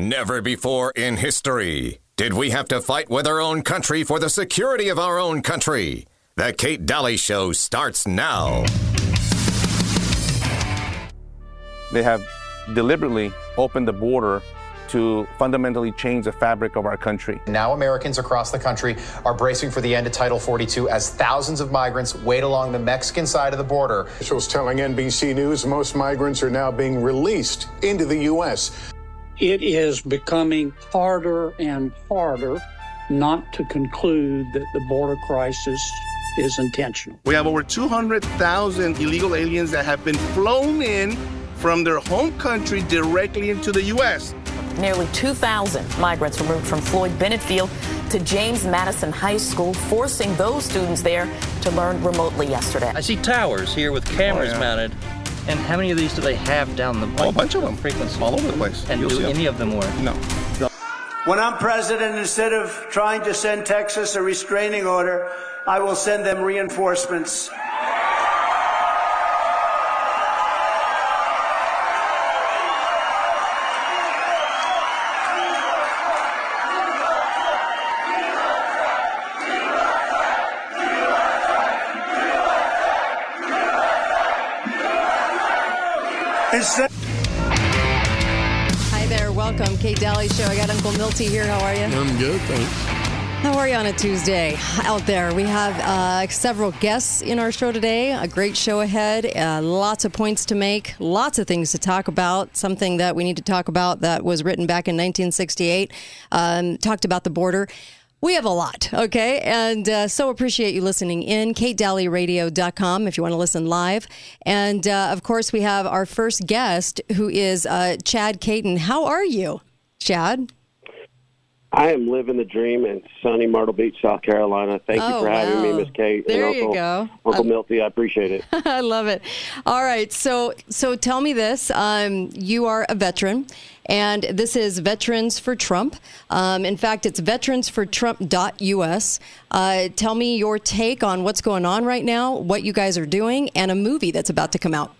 Never before in history did we have to fight with our own country for the security of our own country. The Kate Dalley Show starts now. They have deliberately opened the border to fundamentally change the fabric of our country. Now, Americans across the country are bracing for the end of Title 42 as thousands of migrants wait along the Mexican side of the border. Officials telling NBC News most migrants are now being released into the U.S. It is becoming harder and harder not to conclude that the border crisis is intentional. We have over 200,000 illegal aliens that have been flown in from their home country directly into the U.S. Nearly 2,000 migrants were moved from Floyd Bennett Field to James Madison High School, forcing those students there to learn remotely yesterday. I see towers here with cameras oh, yeah. mounted. And how many of these do they have down the oh, a bunch of them. Frequency? All over the place. And You'll do any them. of them work? No. no. When I'm president, instead of trying to send Texas a restraining order, I will send them reinforcements. Hi there, welcome. Kate Dalley Show. I got Uncle Milty here. How are you? I'm good, thanks. How are you on a Tuesday out there? We have uh, several guests in our show today. A great show ahead. Uh, lots of points to make. Lots of things to talk about. Something that we need to talk about that was written back in 1968. Um, talked about the border. We have a lot, okay? And uh, so appreciate you listening in. KateDalleyRadio.com if you want to listen live. And uh, of course, we have our first guest who is uh, Chad Caton. How are you, Chad? I am living the dream in sunny Myrtle Beach, South Carolina. Thank oh, you for wow. having me, Miss Kate. There and Uncle, you go, Uncle um, Milty. I appreciate it. I love it. All right, so so tell me this: um, you are a veteran, and this is Veterans for Trump. Um, in fact, it's veteransfortrump.us. Uh, tell me your take on what's going on right now, what you guys are doing, and a movie that's about to come out.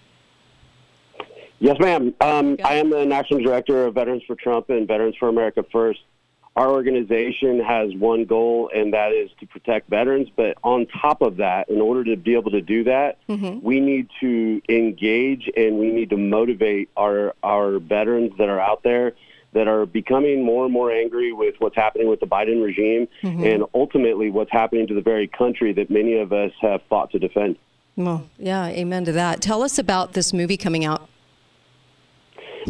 Yes, ma'am. Um, I am the national director of Veterans for Trump and Veterans for America First our organization has one goal, and that is to protect veterans. But on top of that, in order to be able to do that, mm-hmm. we need to engage and we need to motivate our our veterans that are out there that are becoming more and more angry with what's happening with the Biden regime mm-hmm. and ultimately what's happening to the very country that many of us have fought to defend. Well, yeah, amen to that. Tell us about this movie coming out.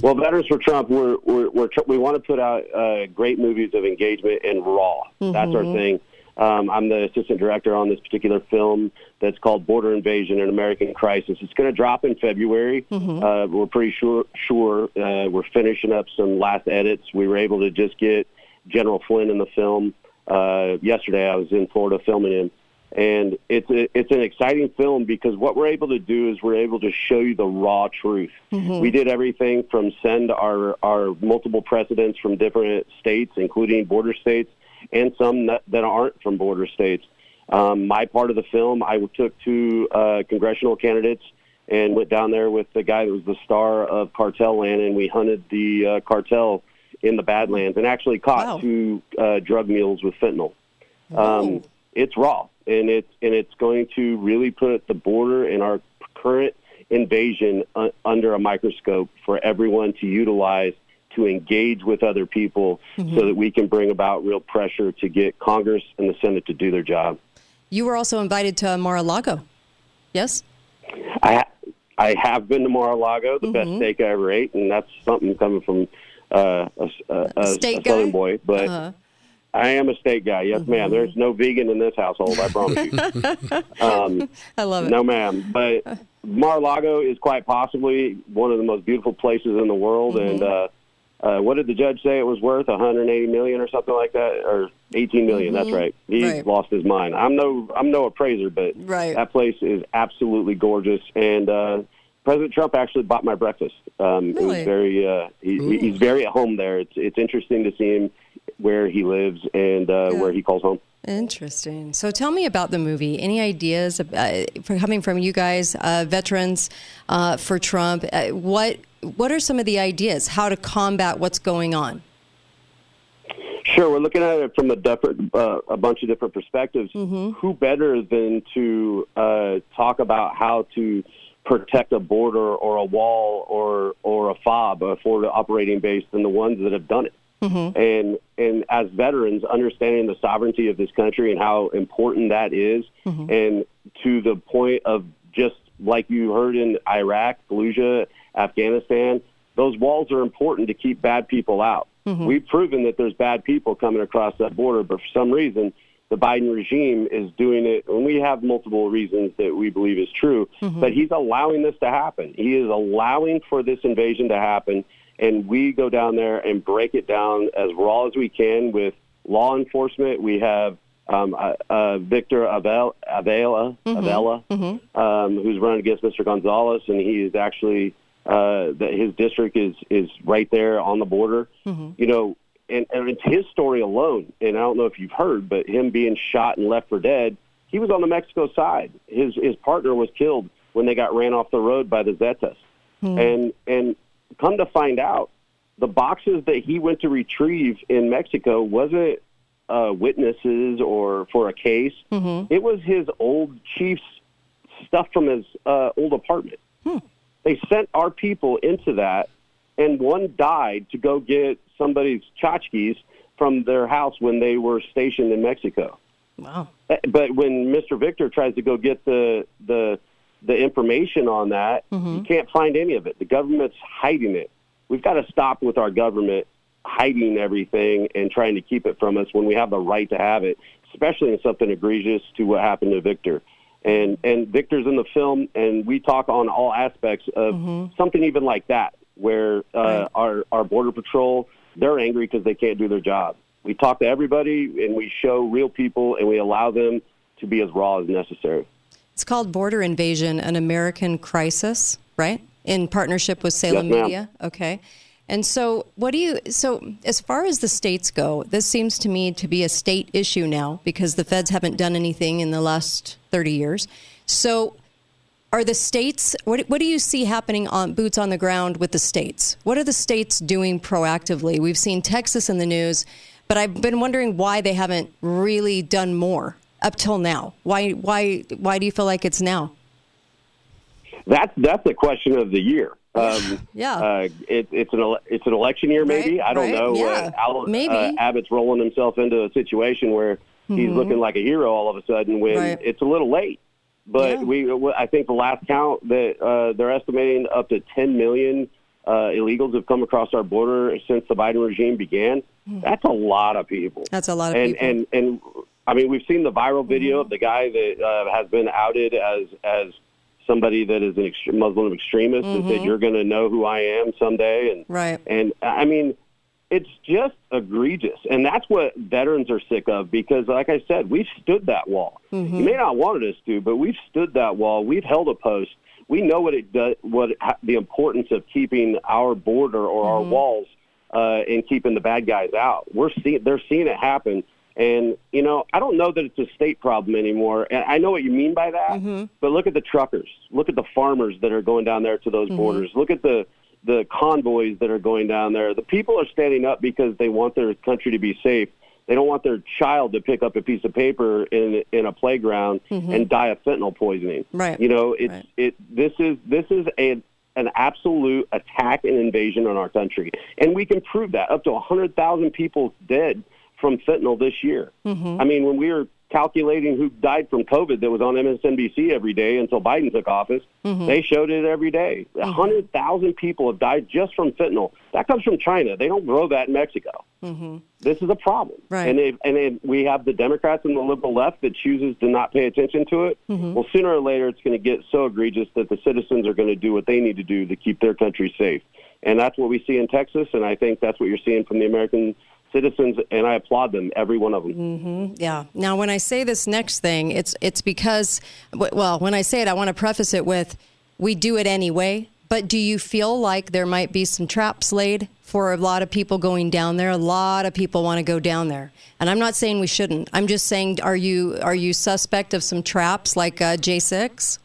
Well, Veterans for Trump, we're, we're, we're we want to put out uh, great movies of engagement and raw. Mm-hmm. That's our thing. Um, I'm the assistant director on this particular film that's called Border Invasion: An American Crisis. It's going to drop in February. Mm-hmm. Uh, we're pretty sure sure uh, we're finishing up some last edits. We were able to just get General Flynn in the film uh, yesterday. I was in Florida filming him, and it's a, it's an exciting film because what we're able to do is we're able to show you the raw truth. Mm-hmm. We did everything from send our our multiple presidents from different states, including border states, and some that, that aren't from border states. Um, my part of the film, I took two uh, congressional candidates and went down there with the guy that was the star of Cartel Land, and we hunted the uh, cartel in the Badlands and actually caught wow. two uh, drug mules with fentanyl. Um, it's raw and it's and it's going to really put the border and our current invasion uh, under a microscope for everyone to utilize to engage with other people mm-hmm. so that we can bring about real pressure to get Congress and the Senate to do their job. You were also invited to Mar-a-Lago. Yes? I ha- I have been to Mar-a-Lago, the mm-hmm. best steak I ever ate, and that's something coming from uh, a, a, a, a southern boy. But uh-huh. I am a steak guy. Yes, mm-hmm. ma'am. There's no vegan in this household. I promise you. um, I love it. No, ma'am. But Mar-a-Lago is quite possibly one of the most beautiful places in the world. Mm-hmm. And uh, uh, what did the judge say it was worth? 180 million or something like that, or 18 million. Mm-hmm. That's right. He right. lost his mind. I'm no, I'm no appraiser, but right. that place is absolutely gorgeous. And uh, President Trump actually bought my breakfast. Um, really? It was very, uh, he, he's very at home there. It's it's interesting to see him where he lives and uh, yeah. where he calls home. Interesting. So tell me about the movie. Any ideas uh, for coming from you guys, uh, veterans uh, for Trump? Uh, what what are some of the ideas? How to combat what's going on? Sure, we're looking at it from a different, uh, a bunch of different perspectives. Mm-hmm. Who better than to uh, talk about how to protect a border or a wall or or a fob, a forward operating base, than the ones that have done it? Mm-hmm. And and as veterans, understanding the sovereignty of this country and how important that is, Mm-hmm. and to the point of just like you heard in Iraq, Fallujah, Afghanistan, those walls are important to keep bad people out. Mm-hmm. We've proven that there's bad people coming across that border, but for some reason, the Biden regime is doing it, and we have multiple reasons that we believe is true, Mm-hmm. but he's allowing this to happen. He is allowing for this invasion to happen, and we go down there and break it down as raw as we can with law enforcement. We have um, uh, uh, Victor Avila, Avila, Avila um, who's running against Mr. Gonzales, and he is actually uh, that his district is is right there on the border. You know, and, and it's his story alone. And I don't know if you've heard, but him being shot and left for dead, he was on the Mexico side. His his partner was killed when they got ran off the road by the Zetas. And and come to find out, the boxes that he went to retrieve in Mexico wasn't uh, witnesses or for a case. It was his old chief's stuff from his uh, old apartment. They sent our people into that, and one died to go get somebody's tchotchkes from their house when they were stationed in Mexico. Wow. Uh, But when Mr. Victor tries to go get the the the information on that, you can't find any of it. The government's hiding it. We've got to stop with our government hiding everything and trying to keep it from us when we have the right to have it, especially in something egregious to what happened to Victor. And and Victor's in the film, and we talk on all aspects of something even like that, where uh, our our border patrol they're angry because they can't do their job. We talk to everybody, and we show real people, and we allow them to be as raw as necessary. It's called Border Invasion, an American Crisis, right? In partnership with Salem Yes. Media. Okay. And so, what do you, so as far as the states go, this seems to me to be a state issue now because the feds haven't done anything in the last 30 years. So, are the states, what, what do you see happening on boots on the ground with the states? What are the states doing proactively? We've seen Texas in the news, but I've been wondering why they haven't really done more up till now. Why, why, why do you feel like it's now? That's that's the question of the year. Um, Yeah. uh, it, it's an it's an election year, maybe. Right, I don't right, know. yeah, Uh, Al, maybe. Uh, Abbott's rolling himself into a situation where he's looking like a hero all of a sudden when Mm-hmm. Right. it's a little late. But Yeah. we, I think the last count that uh, they're estimating up to 10 million uh, illegals have come across our border since the Biden regime began. That's a lot of people. Hmm. That's a lot of and, people. Mm-hmm. And and I mean, we've seen the viral video of the guy that uh, has been outed as as somebody that is an ext- Muslim extremist and said, "You're going to know who I am someday." And Mm-hmm. Right. and I mean, it's just egregious, and that's what veterans are sick of because, like I said, we've stood that wall. Mm-hmm. You may not wanted us to, but we've stood that wall. We've held a post. We know what it does, what the importance of keeping our border or our mm-hmm. walls uh, and keeping the bad guys out. We're seeing they're seeing it happen. And you know, I don't know that it's a state problem anymore. And I know what you mean by that. Mm-hmm. But look at the truckers. Look at the farmers that are going down there to those mm-hmm. borders. Look at the the convoys that are going down there. The people are standing up because they want their country to be safe. They don't want their child to pick up a piece of paper in in a playground mm-hmm. and die of fentanyl poisoning. Right. You know, it's Right. it. This is this is a an absolute attack and invasion on our country, and we can prove that. Up to hundred thousand people dead from fentanyl this year. Mm-hmm. I mean, when we were calculating who died from COVID that was on MSNBC every day until Biden took office, mm-hmm. they showed it every day. Mm-hmm. A hundred thousand people have died just from fentanyl. That comes from China. They don't grow that in Mexico. Mm-hmm. This is a problem, Right. and and we have the Democrats and the liberal left that chooses to not pay attention to it. Well, sooner or later, it's going to get so egregious that the citizens are going to do what they need to do to keep their country safe, and that's what we see in Texas, and I think that's what you're seeing from the American citizens, and I applaud them, every one of them. Yeah. Now, when I say this next thing, it's it's because, well, when I say it, I want to preface it with, we do it anyway. But do you feel like there might be some traps laid for a lot of people going down there? A lot of people want to go down there, and I'm not saying we shouldn't. I'm just saying, are you are you suspect of some traps like uh, J6?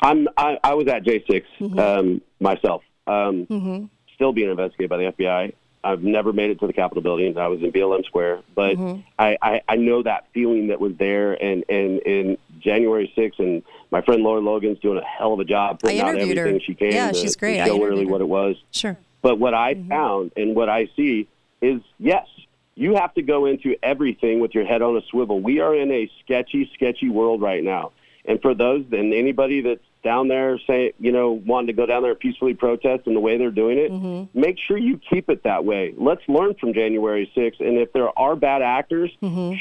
I'm I, I was at J6 um, myself, um, still being investigated by the FBI. I've never made it to the Capitol building. I was in BLM Square, but Mm-hmm. I, I, I know that feeling that was there. And and in January 6th, and my friend Lara Logan's doing a hell of a job putting out interviewed her. everything she can. Yeah, to, she's great. I show really her. what it was. Sure. But what I Mm-hmm. found and what I see is yes, you have to go into everything with your head on a swivel. We are in a sketchy, sketchy world right now. And for those and anybody that's down there saying, you know, wanting to go down there and peacefully protest and the way they're doing it, Mm-hmm. make sure you keep it that way. Let's learn from January 6th. And if there are bad actors,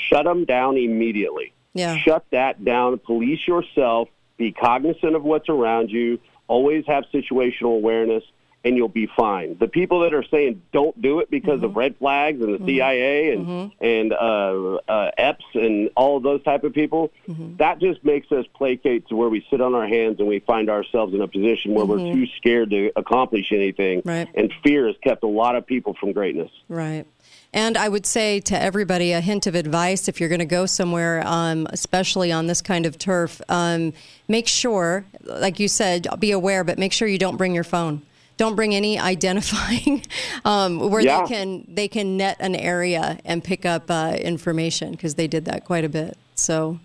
shut them down immediately. Mm-hmm. Yeah. Shut that down. Police yourself. Be cognizant of what's around you. Always have situational awareness, and you'll be fine. The people that are saying don't do it because Mm-hmm. of red flags and the CIA and and uh, uh, EPS and all of those type of people, Mm-hmm. that just makes us placate to where we sit on our hands and we find ourselves in a position where we're too scared to accomplish anything. Mm-hmm. Right. And fear has kept a lot of people from greatness. Right. And I would say to everybody a hint of advice if you're going to go somewhere, um, especially on this kind of turf, um, make sure, like you said, be aware, but make sure you don't bring your phone. Don't bring any identifying um, where Yeah. they can they can net an area and pick up uh, information because they did that quite a bit. So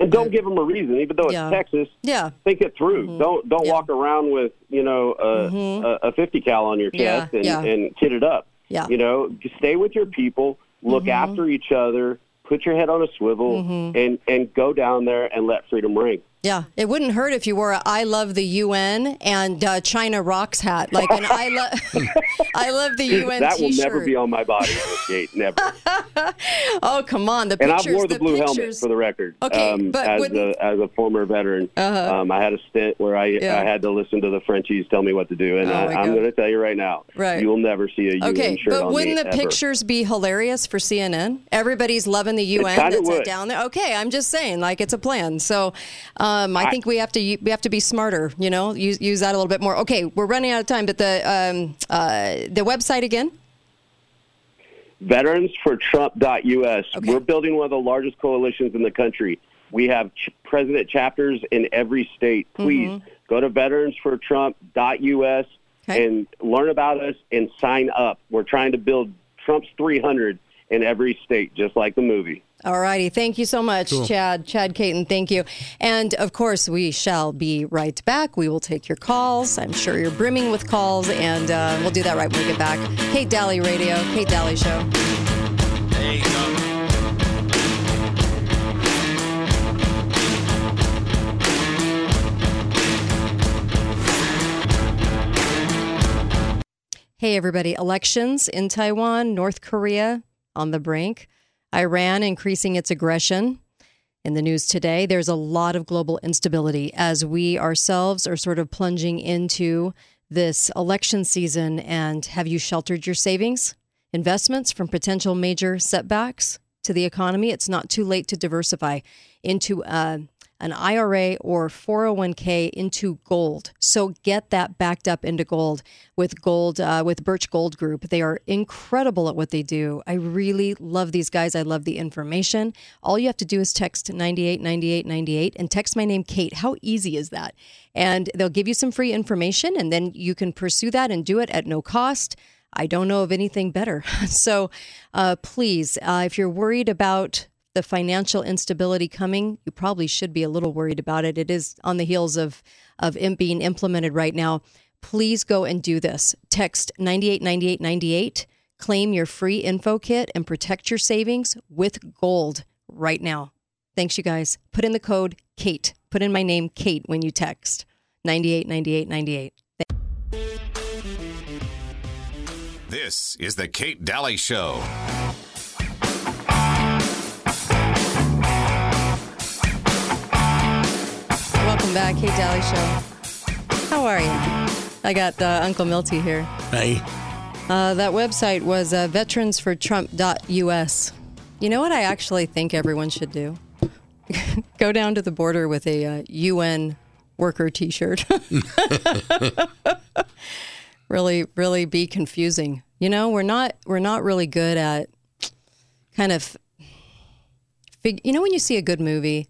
And don't give them a reason, even though it's Yeah. Texas. yeah, think it through. Don't don't Yeah. walk around with you know a, a, a fifty cal on your chest and, and kit it up. Yeah. You know, stay with your people. Look after each other. Put your head on a swivel and and go down there and let freedom ring. Yeah, it wouldn't hurt if you wore a "I love the UN" and uh, China rocks hat, like an "I love I love the UN" that will T-shirt. never be on my body, Kate. Never. Oh, come on, the pictures. and I wore the, blue helmet for the record. Okay, um, but as a as a former veteran, um, I had a stint where I Yeah. I had to listen to the Frenchies tell me what to do, and Oh, I, I'm going to tell you right now, Right. you will never see a UN Okay, shirt but on wouldn't me the ever. pictures be hilarious for CNN? Everybody's loving the UN that's down there. Okay, I'm just saying, like it's a plan. So, um, I, I- think we have to we have to be smarter. You know, use use that a little bit more. Okay, we're running out of time, but the um, uh, the website again. veteransfortrump.us. Okay. We're building one of the largest coalitions in the country. We have ch- president chapters in every state. Please go to veteransfortrump.us Okay. and learn about us and sign up. We're trying to build Trump's 300 in every state, just like the movie. All righty. Thank you so much, Chad. Chad Caton, thank you. And of course, we shall be right back. We will take your calls. I'm sure you're brimming with calls, and uh, we'll do that right when we get back. Kate Dalley Radio, Kate Dalley Show. There you go. Hey, everybody. Elections in Taiwan, North Korea on the brink, Iran increasing its aggression. In the news today, there's a lot of global instability as we ourselves are sort of plunging into this election season. And have you sheltered your savings, investments from potential major setbacks to the economy? It's not too late to diversify into uh, an IRA or 401k into gold. So get that backed up into gold with gold uh, with Birch Gold Group. They are incredible at what they do. I really love these guys. I love the information. All you have to do is text 989898 and text my name Kate. How easy is that? And they'll give you some free information and then you can pursue that and do it at no cost. I don't know of anything better. So uh, please, uh, if you're worried about the financial instability coming, you probably should be a little worried about it. It is on the heels of of being implemented right now. Please go and do this. Text 989898, claim your free info kit and protect your savings with gold right now. Thanks you guys. Put in the code Kate. Put in my name Kate when you text 989898. This is the Kate Dalley Show. Welcome back, Hey, Dalley Show. How are you? I got uh, Uncle Milty here. Hey. Uh, that website was uh, veteransfortrump.us. You know what I actually think everyone should do? Go down to the border with a uh, UN worker T-shirt. really, really be confusing. You know, we're not we're not really good at kind of. Fig- you know, when you see a good movie,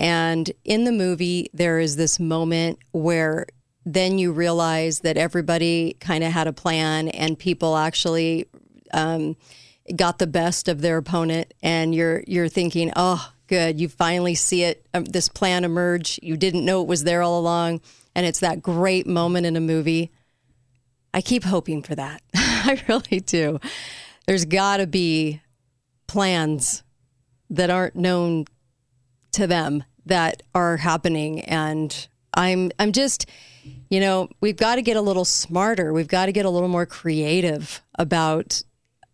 and in the movie there is this moment where then you realize that everybody kind of had a plan and people actually um, got the best of their opponent, and you're you're thinking, oh, good, you finally see it, um, this plan emerge. You didn't know it was there all along, and it's that great moment in a movie. I keep hoping for that. I really do. There's got to be plans that aren't known to them that are happening and I'm I'm just you know, we've got to get a little smarter. We've got to get a little more creative about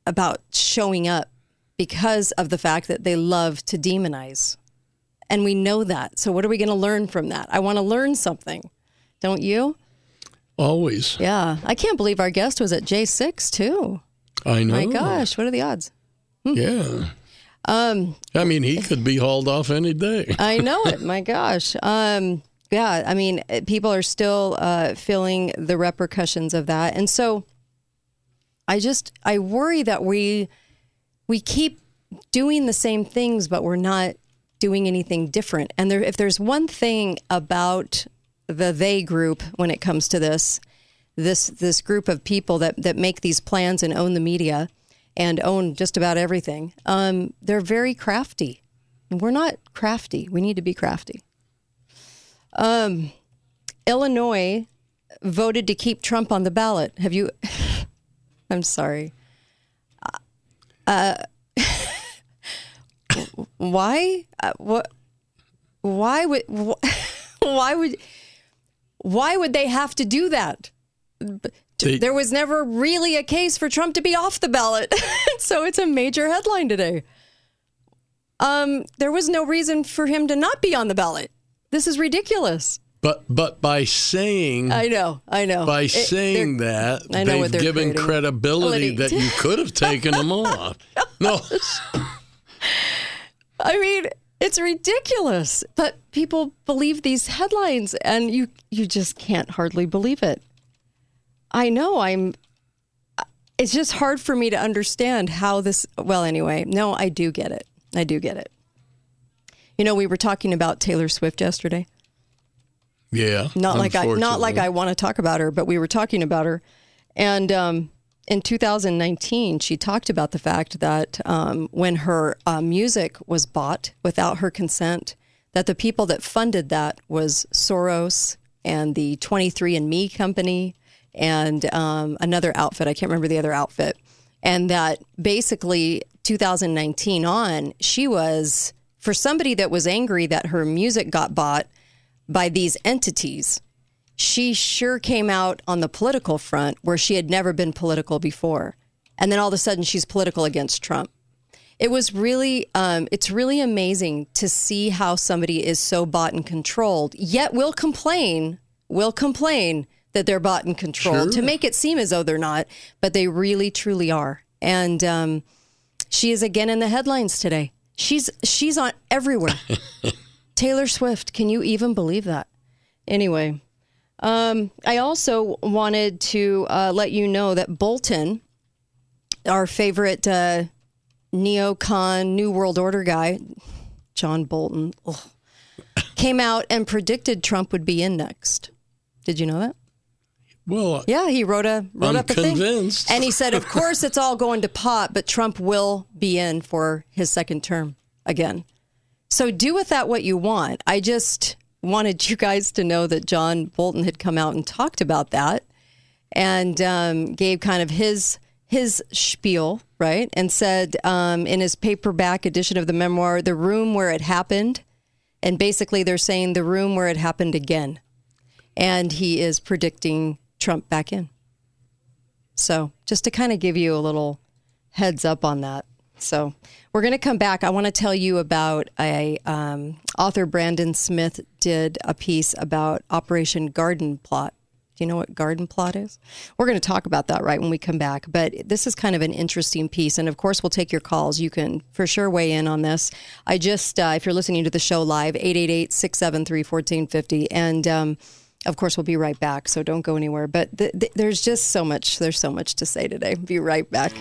about showing up because of the fact that they love to demonize. And we know that. So what are we going to learn from that? I want to learn something. Don't you? Always. Yeah. I can't believe our guest was at J6 too. I know. My gosh, what are the odds? Hmm. Yeah. Um, I mean, he could be hauled off any day. I know it. My gosh. Um, yeah, I mean, people are still uh, feeling the repercussions of that, and so I just I worry that we we keep doing the same things, but we're not doing anything different. And there, if there's one thing about the they group when it comes to this, this this group of people that that make these plans and own the media and own just about everything, um, they're very crafty. We're not crafty. We need to be crafty. Um, Illinois voted to keep Trump on the ballot. Have you? I'm sorry. Uh, why? Uh, what? Why would? Why would? Why would they have to do that? They- there was never really a case for Trump to be off the ballot, so it's a major headline today. Um, there was no reason for him to not be on the ballot. This is ridiculous. But but by saying I know, I know. by It- saying that I know they've they're given creating. credibility that you could have taken him off. No, I mean, it's ridiculous. But people believe these headlines and you you just can't hardly believe it. I know I'm it's just hard for me to understand how this well anyway, no, I do get it. I do get it. You know, we were talking about Taylor Swift yesterday. yeah, Not like I not like. I want to talk about her, but we were talking about her. And um, in 2019, she talked about the fact that um, when her uh, music was bought without her consent, that the people that funded that was Soros and the 23andMe company and um, another outfit. I can't remember the other outfit. And that basically 2019 on, she was for somebody that was angry that her music got bought by these entities she sure came out on the political front where she had never been political before. And then all of a sudden she's political against Trump. It was really, um, it's really amazing to see how somebody is so bought and controlled, yet will complain, will complain that they're bought and controlled to make it seem as though they're not, but they really, truly are. And um, she is again in the headlines today. She's she's on everywhere. Taylor Swift, can you even believe that? Anyway, um, I also wanted to uh, let you know that Bolton, our favorite uh, neocon New World Order guy, John Bolton, ugh, came out and predicted Trump would be in next. Did you know that? Well, Yeah, he wrote a wrote I'm up a thing, and he said, "Of course, it's all going to pot, but Trump will be in for his second term again." So do with that what you want. I just wanted you guys to know that John Bolton had come out and talked about that, and um, gave kind of his his spiel, right? And said um, in his paperback edition of the memoir, "The room where it happened," and basically they're saying the room where it happened again, and he is predicting Trump back in. So just to kind of give you a little heads up on that. So we're going to come back. I want to tell you about a um, author Brandon Smith did a piece about Operation Garden Plot. Do you know what Garden Plot is? We're going to talk about that right when we come back. But this is kind of an interesting piece, and of course, we'll take your calls. You can for sure weigh in on this. I just, uh, if you're listening to the show live, 888-673-1450, and. Um, of course, we'll be right back, so don't go anywhere. But th- th- there's just so much. There's so much to say today. Be right back.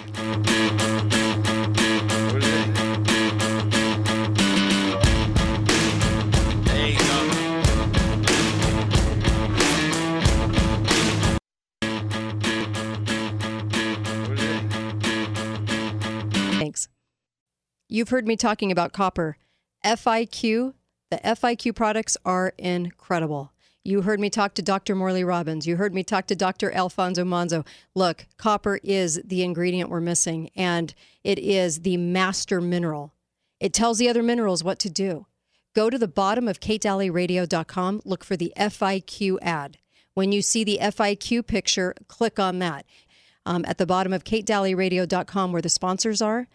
You've heard me talking about copper. FIQ, the FIQ products are incredible. You heard me talk to Dr. Morley Robbins. You heard me talk to Dr. Alfonso Manzo. Look, copper is the ingredient we're missing, and it is the master mineral. It tells the other minerals what to do. Go to the bottom of katedalleyradio.com, look for the FIQ ad. When you see the FIQ picture, click on that. Um, at the bottom of katedalleyradio.com, where the sponsors are,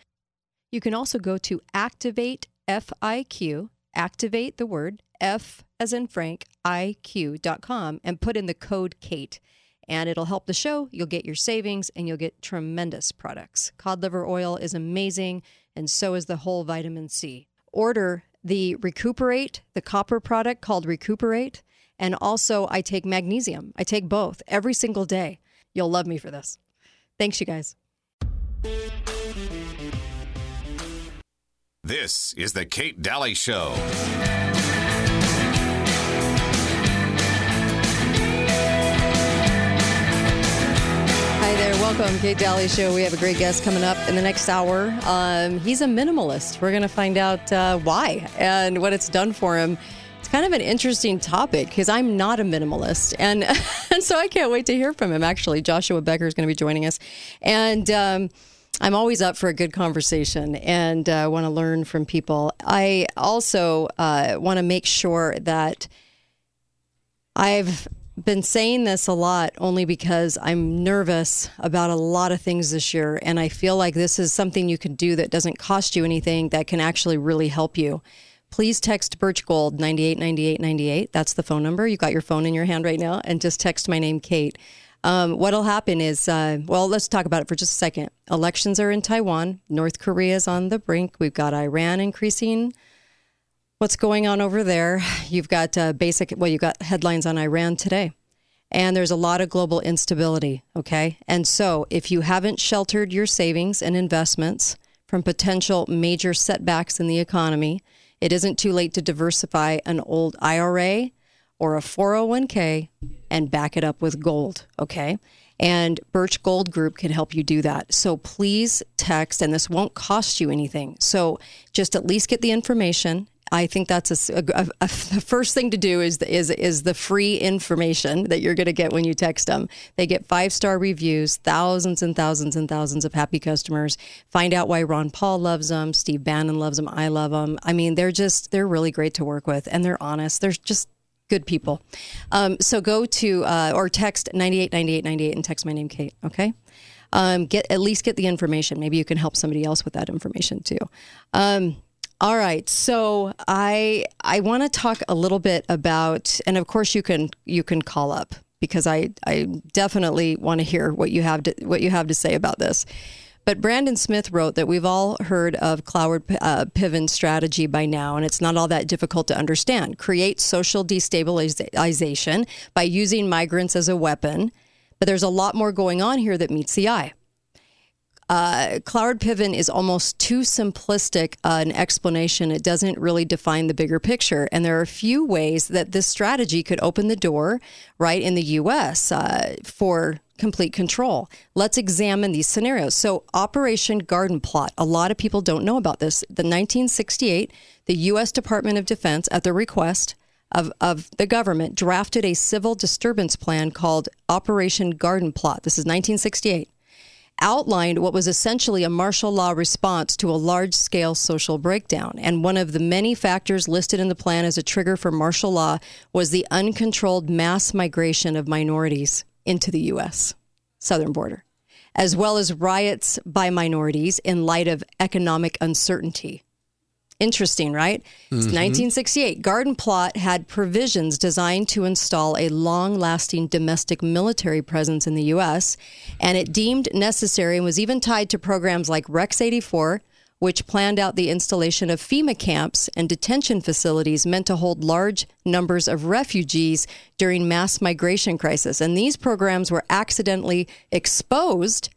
you can also go to Activate FIQ, activate the word F as in Frank, IQ.com, and put in the code Kate. And it'll help the show. You'll get your savings and you'll get tremendous products. Cod liver oil is amazing, and so is the whole vitamin C. Order the Recuperate, the copper product called Recuperate. And also, I take magnesium. I take both every single day. You'll love me for this. Thanks, you guys. This is the Kate Dalley Show. Welcome, Kate Dalley Show. We have a great guest coming up in the next hour. Um, he's a minimalist. We're going to find out uh, why and what it's done for him. It's kind of an interesting topic because I'm not a minimalist, and and so I can't wait to hear from him. Actually, Joshua Becker is going to be joining us, and. Um, I'm always up for a good conversation and uh, want to learn from people. I also uh, want to make sure that I've been saying this a lot only because I'm nervous about a lot of things this year. And I feel like this is something you can do that doesn't cost you anything that can actually really help you. Please text Birch Gold 989898. That's the phone number. You got your phone in your hand right now, and just text my name, Kate. Um, what'll happen is, uh, well, let's talk about it for just a second. Elections are in Taiwan. North Korea is on the brink. We've got Iran increasing what's going on over there. You've got uh, basic, well, you've got headlines on Iran today. And there's a lot of global instability, okay? And so if you haven't sheltered your savings and investments from potential major setbacks in the economy, it isn't too late to diversify an old IRA or a 401k and back it up with gold, okay? And Birch Gold Group can help you do that. So please text, and this won't cost you anything. So just at least get the information. I think that's a, a, a, the first thing to do is is is the free information that you're going to get when you text them. They get five star reviews, thousands and thousands and thousands of happy customers. Find out why Ron Paul loves them, Steve Bannon loves them, I love them. I mean, they're just they're really great to work with, and they're honest. They're just good people. Um, so go to uh, or text 989898 and text my name, Kate. Okay. Um, get at least get the information. Maybe you can help somebody else with that information too. Um, all right, so I I want to talk a little bit about, and of course you can you can call up because I I definitely want to hear what you have to what you have to say about this. But Brandon Smith wrote that we've all heard of Cloward uh, Piven's strategy by now, and it's not all that difficult to understand. Create social destabilization by using migrants as a weapon. But there's a lot more going on here that meets the eye. Uh, Cloward Piven is almost too simplistic uh, an explanation. It doesn't really define the bigger picture. And there are a few ways that this strategy could open the door, right, in the U.S. Uh, for complete control. Let's examine these scenarios. So, Operation Garden Plot. A lot of people don't know about this. The 1968, the U.S. Department of Defense, at the request of, of the government, drafted a civil disturbance plan called Operation Garden Plot. This is 1968 outlined what was essentially a martial law response to a large scale social breakdown. And one of the many factors listed in the plan as a trigger for martial law was the uncontrolled mass migration of minorities into the U.S. southern border, as well as riots by minorities in light of economic uncertainty. Interesting, right? Mm-hmm. 1968. Garden Plot had provisions designed to install a long lasting domestic military presence in the U.S., and it deemed necessary and was even tied to programs like Rex 84, which planned out the installation of FEMA camps and detention facilities meant to hold large numbers of refugees during mass migration crisis. And these programs were accidentally exposed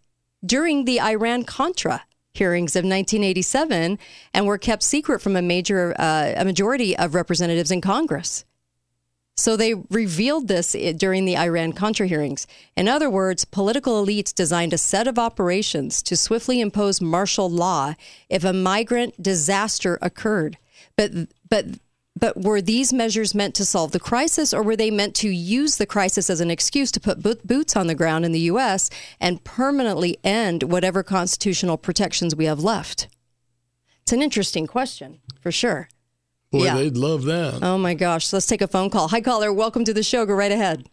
during the Iran Contra hearings of 1987 and were kept secret from a major uh, a majority of representatives in Congress. So they revealed this during the Iran Contra hearings. In other words, political elites designed a set of operations to swiftly impose martial law if a migrant disaster occurred. But but but were these measures meant to solve the crisis or were they meant to use the crisis as an excuse to put bo- boots on the ground in the US and permanently end whatever constitutional protections we have left? It's an interesting question, for sure. Boy, Yeah. they'd love that. Oh my gosh. Let's take a phone call. Hi, caller. Welcome to the show. Go right ahead.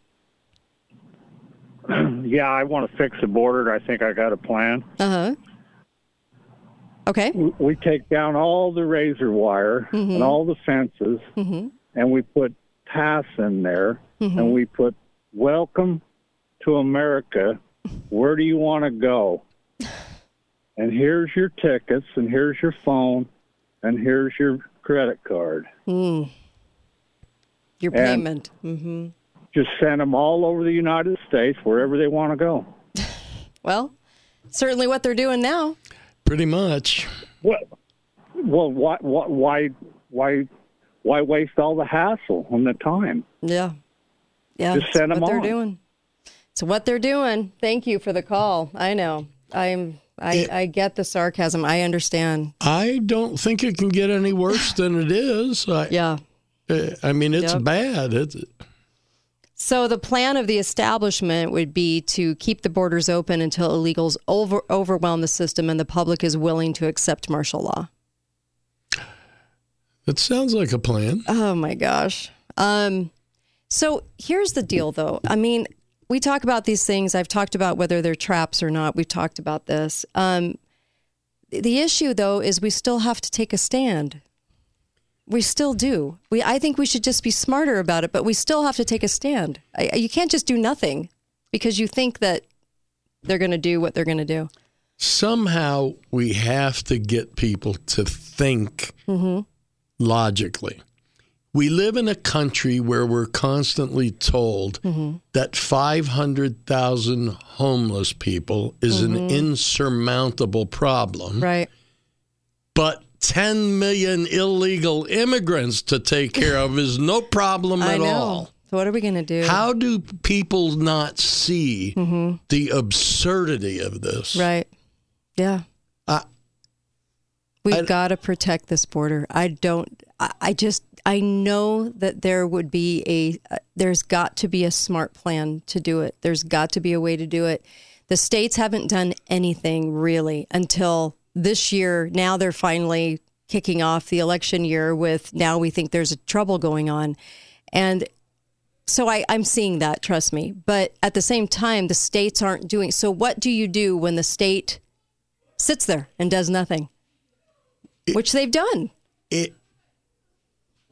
yeah, I want to fix the border. I think I got a plan. Uh huh. Okay. We- We take down all the razor wire Mhm. and all the fences, Mm-hmm. and we put paths in there, Mhm. and we put "Welcome to America." Where do you want to go? And here's your tickets, and here's your phone, and here's your credit card. Mm. Your payment. Mm-hmm. Just send them all over the United States, wherever they want to go. Well, certainly what they're doing now. Pretty much. Well, well, why, why, why, why, why waste all the hassle and the time? Yeah. Yeah. Just it's send 'em what they're doing. It's what they're doing. Thank you for the call. I know. I'm. I, I get the sarcasm. I understand. I don't think it can get any worse than it is. I, yeah. I mean, it's Yep. bad. It's, So the plan of the establishment would be to keep the borders open until illegals over, overwhelm the system and the public is willing to accept martial law. That sounds like a plan. Oh my gosh. Um, so here's the deal, though. I mean, we talk about these things. I've talked about whether they're traps or not. We've talked about this. Um, the issue, though, is we still have to take a stand. We still do. We, I think we should just be smarter about it, but we still have to take a stand. I, you can't just do nothing because you think that they're going to do what they're going to do. Somehow we have to get people to think Mm-hmm. logically. We live in a country where we're constantly told Mm-hmm. that 500,000 homeless people is an Mhm. insurmountable problem. Right. But 10 million illegal immigrants to take care of is no problem I at know. all. So what are we going to do? How do people not see Mhm. the absurdity of this? Right. Yeah. I- We've got to protect this border. I don't. I, I just. I know that there would be a. Uh, there's got to be a smart plan to do it. There's got to be a way to do it. The states haven't done anything really until this year. Now they're finally kicking off the election year with. Now we think there's a trouble going on, and so I, I'm seeing that, trust me. But at the same time, the states aren't doing. So what do you do when the state sits there and does nothing? Which they've done. It,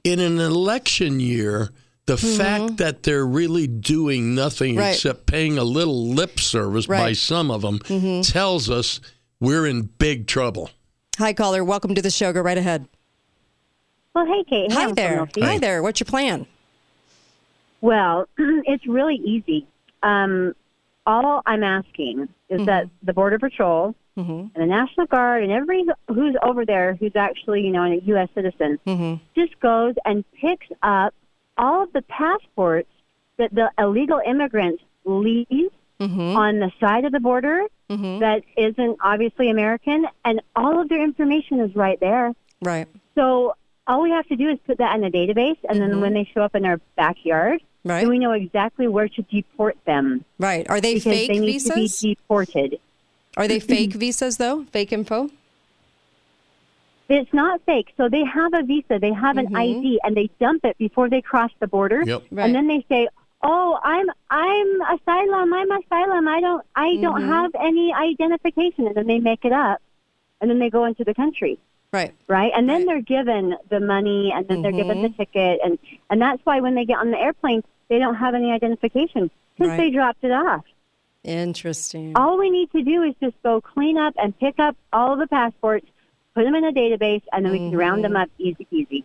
in an election year, the fact that they're really doing nothing Mm-hmm. Right. except paying a little lip service by some of them Mhm. tells us we're in big trouble. Hi, caller. Welcome to the show. Go right ahead. Well, hey, Kate. Hey, Hi there. Milty. Hi there. What's your plan? Well, it's really easy. Um, all I'm asking is that Mm-hmm. the Border Patrol and the National Guard and every who's over there who's actually, you know, a U.S. citizen Mm-hmm. just goes and picks up all of the passports that the illegal immigrants leave Mm-hmm. on the side of the border that isn't obviously American, and all of their information is right there. Right. So all we have to do is put that in a database, and then when they show up in our backyard, Mm-hmm. Right. then we know exactly where to deport them. Right. Are they because fake they need visas? to be deported. Are they fake visas, though? Fake info? It's not fake. So they have a visa, they have an Mhm. ID, and they dump it before they cross the border. Yep. Right. And then they say, "Oh, I'm I'm asylum. I'm asylum. I don't I don't Mhm. have any identification." And then they make it up, and then they go into the country. Right. right? And then they're given the money, and then they're given the ticket, and and that's why when they get on the airplane, they don't have any identification because Right. they dropped it off. Interesting. All we need to do is just go clean up and pick up all of the passports, put them in a database, and then we can round them up easy peasy.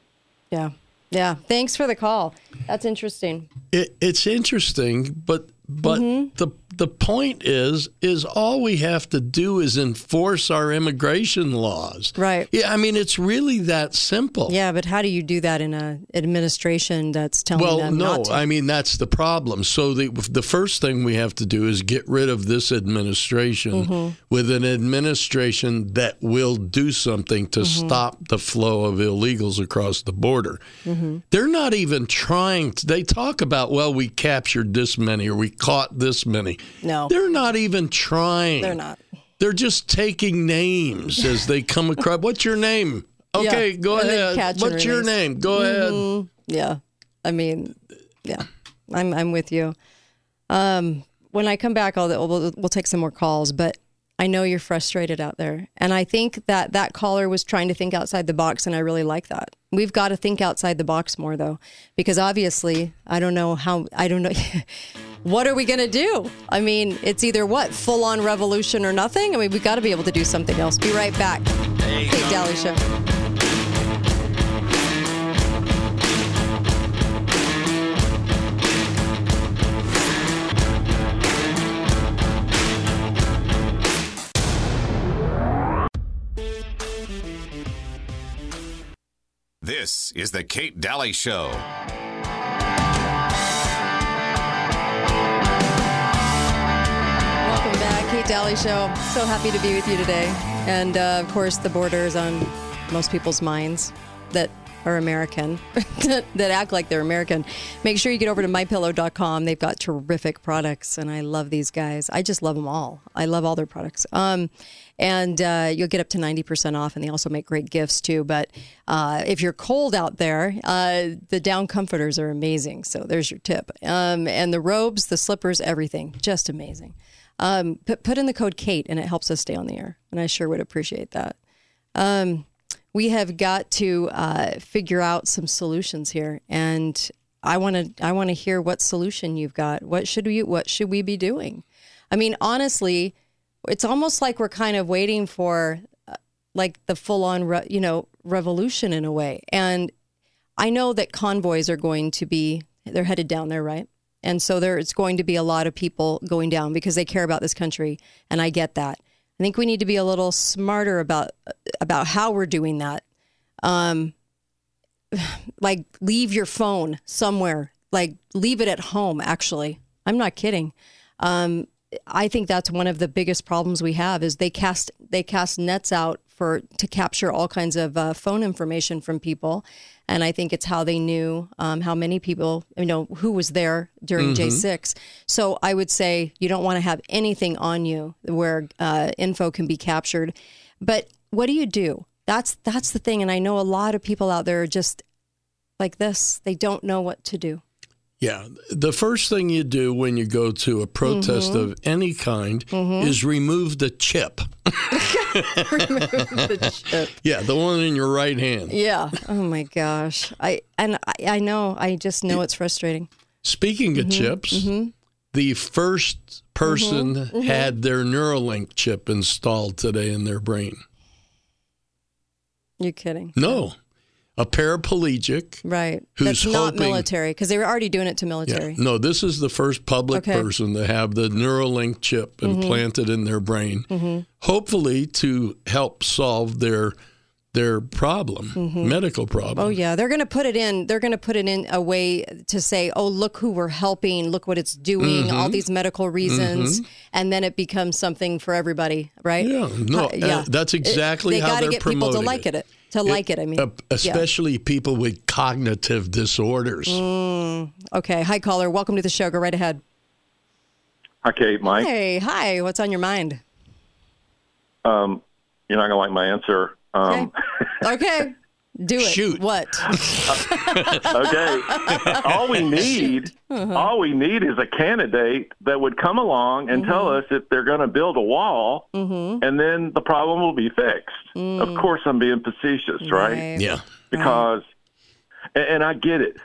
Yeah. Yeah. Thanks for the call. That's interesting. It, it's interesting, but but Mm-hmm. the the point is is all we have to do is enforce our immigration laws. Right. Yeah, I mean it's really that simple. Yeah, but how do you do that in a administration that's telling Well, them no, not to? I mean that's the problem. So the the first thing we have to do is get rid of this administration Mhm. with an administration that will do something to Mhm. stop the flow of illegals across the border. Mhm. They're not even trying. To, they talk about, well, we captured this many or we caught this many. No. They're not even trying. They're not. They're just taking names as they come across. What's your name? Okay, Yeah, go and ahead. What's your name? Go ahead. Mhm. Yeah, I mean, yeah, I'm I'm with you. Um, when I come back, I'll we'll, we'll take some more calls, but I know you're frustrated out there, and I think that that caller was trying to think outside the box, and I really like that. We've got to think outside the box more, though, because obviously, I don't know how. I don't know. What are we going to do? I mean, it's either what, full on revolution or nothing? I mean, we've got to be able to do something else. Be right back. Kate Dalley Show. This is the Kate Dalley Show. Dalley Show. So happy to be with you today. And uh, of course, the border is on most people's minds that are American, that, act like they're American. Make sure you get over to mypillow.com. They've got terrific products, and I love these guys. I just love them all. I love all their products. Um, and uh, you'll get up to 90% off, and they also make great gifts too. But uh, if you're cold out there, uh, the down comforters are amazing. So there's your tip. Um, and the robes, the slippers, everything, just amazing. Um, put, put in the code Kate, and it helps us stay on the air. And I sure would appreciate that. Um, we have got to uh, figure out some solutions here, and I want to I want to hear what solution you've got. What should we What should we be doing? I mean, honestly, it's almost like we're kind of waiting for uh, like the full on re- you know revolution in a way. And I know that convoys are going to be they're headed down there, right? And so there's going to be a lot of people going down because they care about this country, and I get that. I think we need to be a little smarter about about how we're doing that. Um, like leave your phone somewhere. Like leave it at home. Actually, I'm not kidding. Um, I think that's one of the biggest problems we have is they cast they cast nets out for to capture all kinds of uh, phone information from people, and I think it's how they knew um, how many people you know who was there during Mhm. J6. So I would say you don't want to have anything on you where uh, info can be captured. But what do you do? That's that's the thing, and I know a lot of people out there are just like this. They don't know what to do. Yeah. The first thing you do when you go to a protest Mhm. of any kind Mhm. is remove the chip. Remove the chip. Yeah, the one in your right hand. Yeah. Oh my gosh. I and I, I know. I just know it's frustrating. Speaking of Mhm, chips, mhm. the first person Mhm, mhm. had their Neuralink chip installed today in their brain. You're kidding, No, a paraplegic. right? Who's That's not hoping- military because they were already doing it to Yeah, military. no, this is the first public Okay. person to have the Neuralink chip Mhm. implanted in their brain, Mhm. hopefully to help solve their their problem, Mhm. medical problem. Oh yeah, they're going to put it in. They're going to put it in a way to say, "Oh, look who we're helping. Look what it's doing. All Mhm. these medical reasons." Mhm. And then it becomes something for everybody, right? Yeah, no, Uh, uh, that's exactly It- how they gotta they're get people to like it. it. To like it, I mean, Uh, Yeah. especially people with cognitive disorders. Mm, okay. Hi, caller. Welcome to the show. Go right ahead. Hi, Kate, Mike. Hey, hi. What's on your mind? Um, you're not gonna like my answer. Um, Okay. Do it. Shoot. What? okay. all we need, Uh-huh. all we need is a candidate that would come along and tell us if they're going to build a wall, Mm-hmm. and then the problem will be fixed. Of course, I'm being facetious, right? Mm. Right. Yeah. Because, and, and I get it.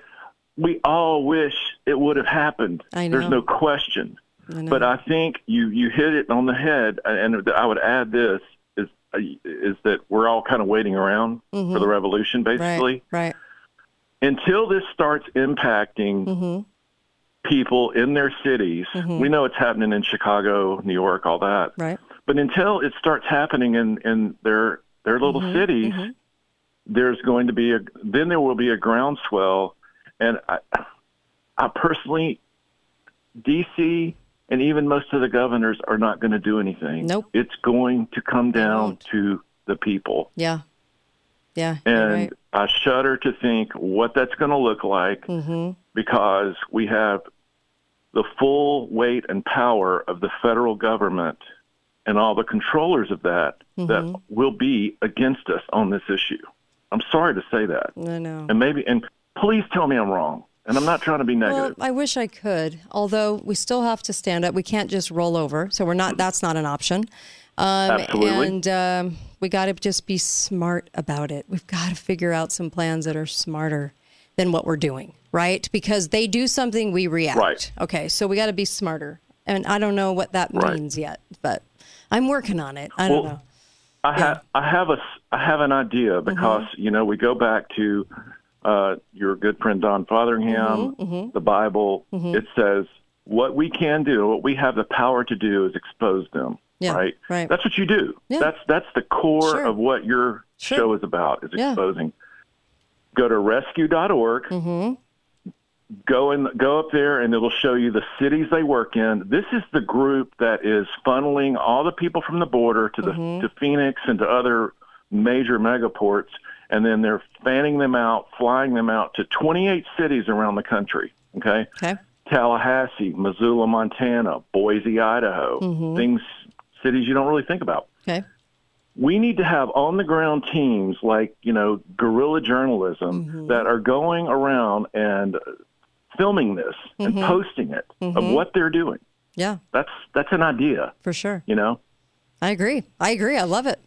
We all wish it would have happened. I know. There's no question. I know. But I think you you hit it on the head, and I would add this is is that we're all kind of waiting around for Mhm. the revolution, basically, Right. Right. until this starts impacting Mm-hmm. people in their cities. Mhm. We know it's happening in Chicago, New York, all that. Right. But until it starts happening in, in their their little Mhm, cities, mhm. there's going to be a then there will be a groundswell, and I, I personally, DC and even most of the governors are not going to do anything. Nope. It's going to come down to the people, Yeah. Yeah. and right. I shudder to think what that's going to look like Mhm. because we have the full weight and power of the federal government and all the controllers of that that Mhm. will be against us on this issue. I'm sorry to say that. I know. And maybe and please tell me I'm wrong. And I'm not trying to be negative. Well. I wish I could. Although we still have to stand up. We can't just roll over. So we're not. That's not an option. Um, Absolutely. And um, we got to just be smart about it. We've got to figure out some plans that are smarter than what we're doing, right? Because they do something, we react. Right. Okay. So we got to be smarter. And I don't know what that Right. means yet, but I'm working on it. I don't know. I have I have a s- I have an idea because you know we go back to uh, your good friend Don Fotheringham, Mhm, mhm. the Bible. Mhm. It says what we can do, what we have the power to do, is expose them. Yeah, right. right. That's what you do. Yeah. That's that's the core Sure. of what your Sure. show is about. Is Yeah. exposing. Go to rescue.org. Mm-hmm. Go and go up there, and it'll show you the cities they work in. This is the group that is funneling all the people from the border to the Mhm. to Phoenix and to other major megaports, and then they're fanning them out, flying them out to 28 cities around the country. Okay. Okay. Tallahassee, Missoula, Montana, Boise, Idaho, Mhm. things, cities you don't really think about. Okay. We need to have on the ground teams like, you know, guerrilla journalism Mm-hmm. that are going around and filming this and Mhm. posting it of Mhm. what they're doing. Yeah, That's that's an idea, for sure. you know. I agree. I agree. I love it.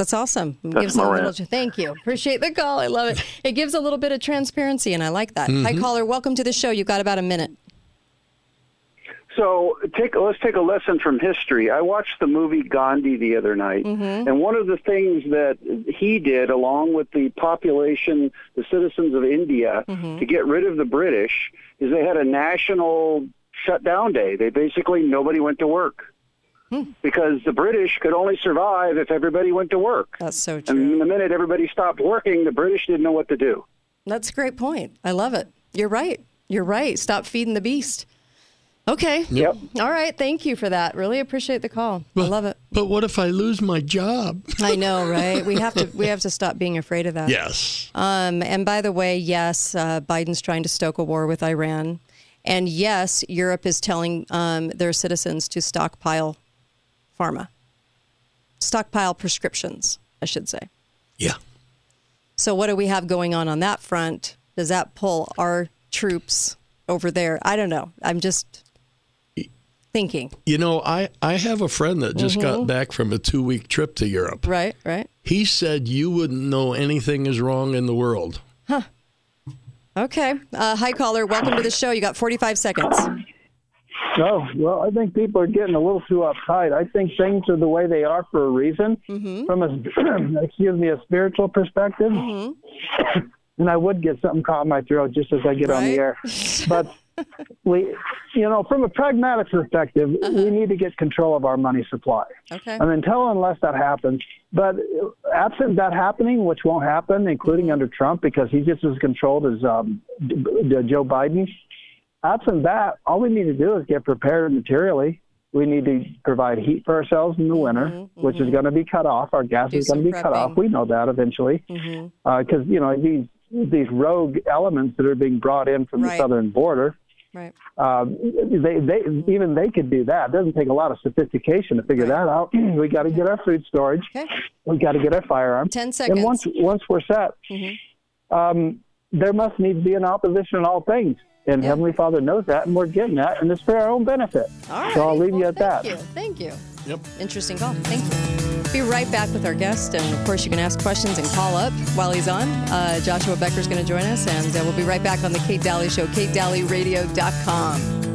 That's awesome. It That's gives a little. Thank you. Appreciate the call. I love it. It gives a little bit of transparency, and I like that. Hi, Mhm. caller. Welcome to the show. You've got about a minute. So take let's take a lesson from history. I watched the movie Gandhi the other night, Mhm. and one of the things that he did, along with the population, the citizens of India, Mhm. to get rid of the British, is they had a national shutdown day. They basically nobody went to work. Because the British could only survive if everybody went to work. That's so true. And the minute everybody stopped working, the British didn't know what to do. That's a great point. I love it. You're right. You're right. Stop feeding the beast. Okay. Yep. All right. Thank you for that. Really appreciate the call. I love it. But what if I lose my job? I know, right? We have to. We have to stop being afraid of that. Yes. Um, and by the way, yes, uh, Biden's trying to stoke a war with Iran, and yes, Europe is telling um, their citizens to stockpile pharma, stockpile prescriptions, I should say. Yeah. So what do we have going on on that front? Does that pull our troops over there? I don't know. I'm just thinking. You know, I, I have a friend that just Mhm. got back from a two week trip to Europe. Right. Right. He said you wouldn't know anything is wrong in the world. Huh. Okay. Uh, hi, caller. Welcome to the show. You got 45 seconds. Oh, well, I think people are getting a little too uptight. I think things are the way they are for a reason. Mm-hmm. From a, excuse me, a spiritual perspective. Mm-hmm. And I would get something caught in my throat just as I get on the air. But we, you know, from a pragmatic perspective, we need to get control of our money supply. Okay. And until unless that happens, but absent that happening, which won't happen, including under Trump, because he's just as controlled as um, Joe Biden. Absent that, all we need to do is get prepared materially. We need to provide heat for ourselves in the winter, which is going to be cut off. Our gas Mm-hmm, Do is going to be cut off. We know that eventually, Mm-hmm. because you know these these rogue elements that are being brought in from Right. the southern border. Right. Um, they, they, even they could do that. It doesn't take a lot of sophistication to figure that out. we got to get our food storage. We got to get our firearms. 10 seconds. And once once we're set, Mm-hmm. um, there must need to be an opposition in all things. And Heavenly Father knows that, and we're getting that, and it's for our own benefit. All right. So I'll leave you at Thank that. Thank you. Thank you. Yep. Interesting call. Thank you. Be right back with our guest. And of course, you can ask questions and call up while he's on. Uh, Joshua Becker's going to join us, and uh, we'll be right back on The Kate Dalley Show, katedalleyradio.com.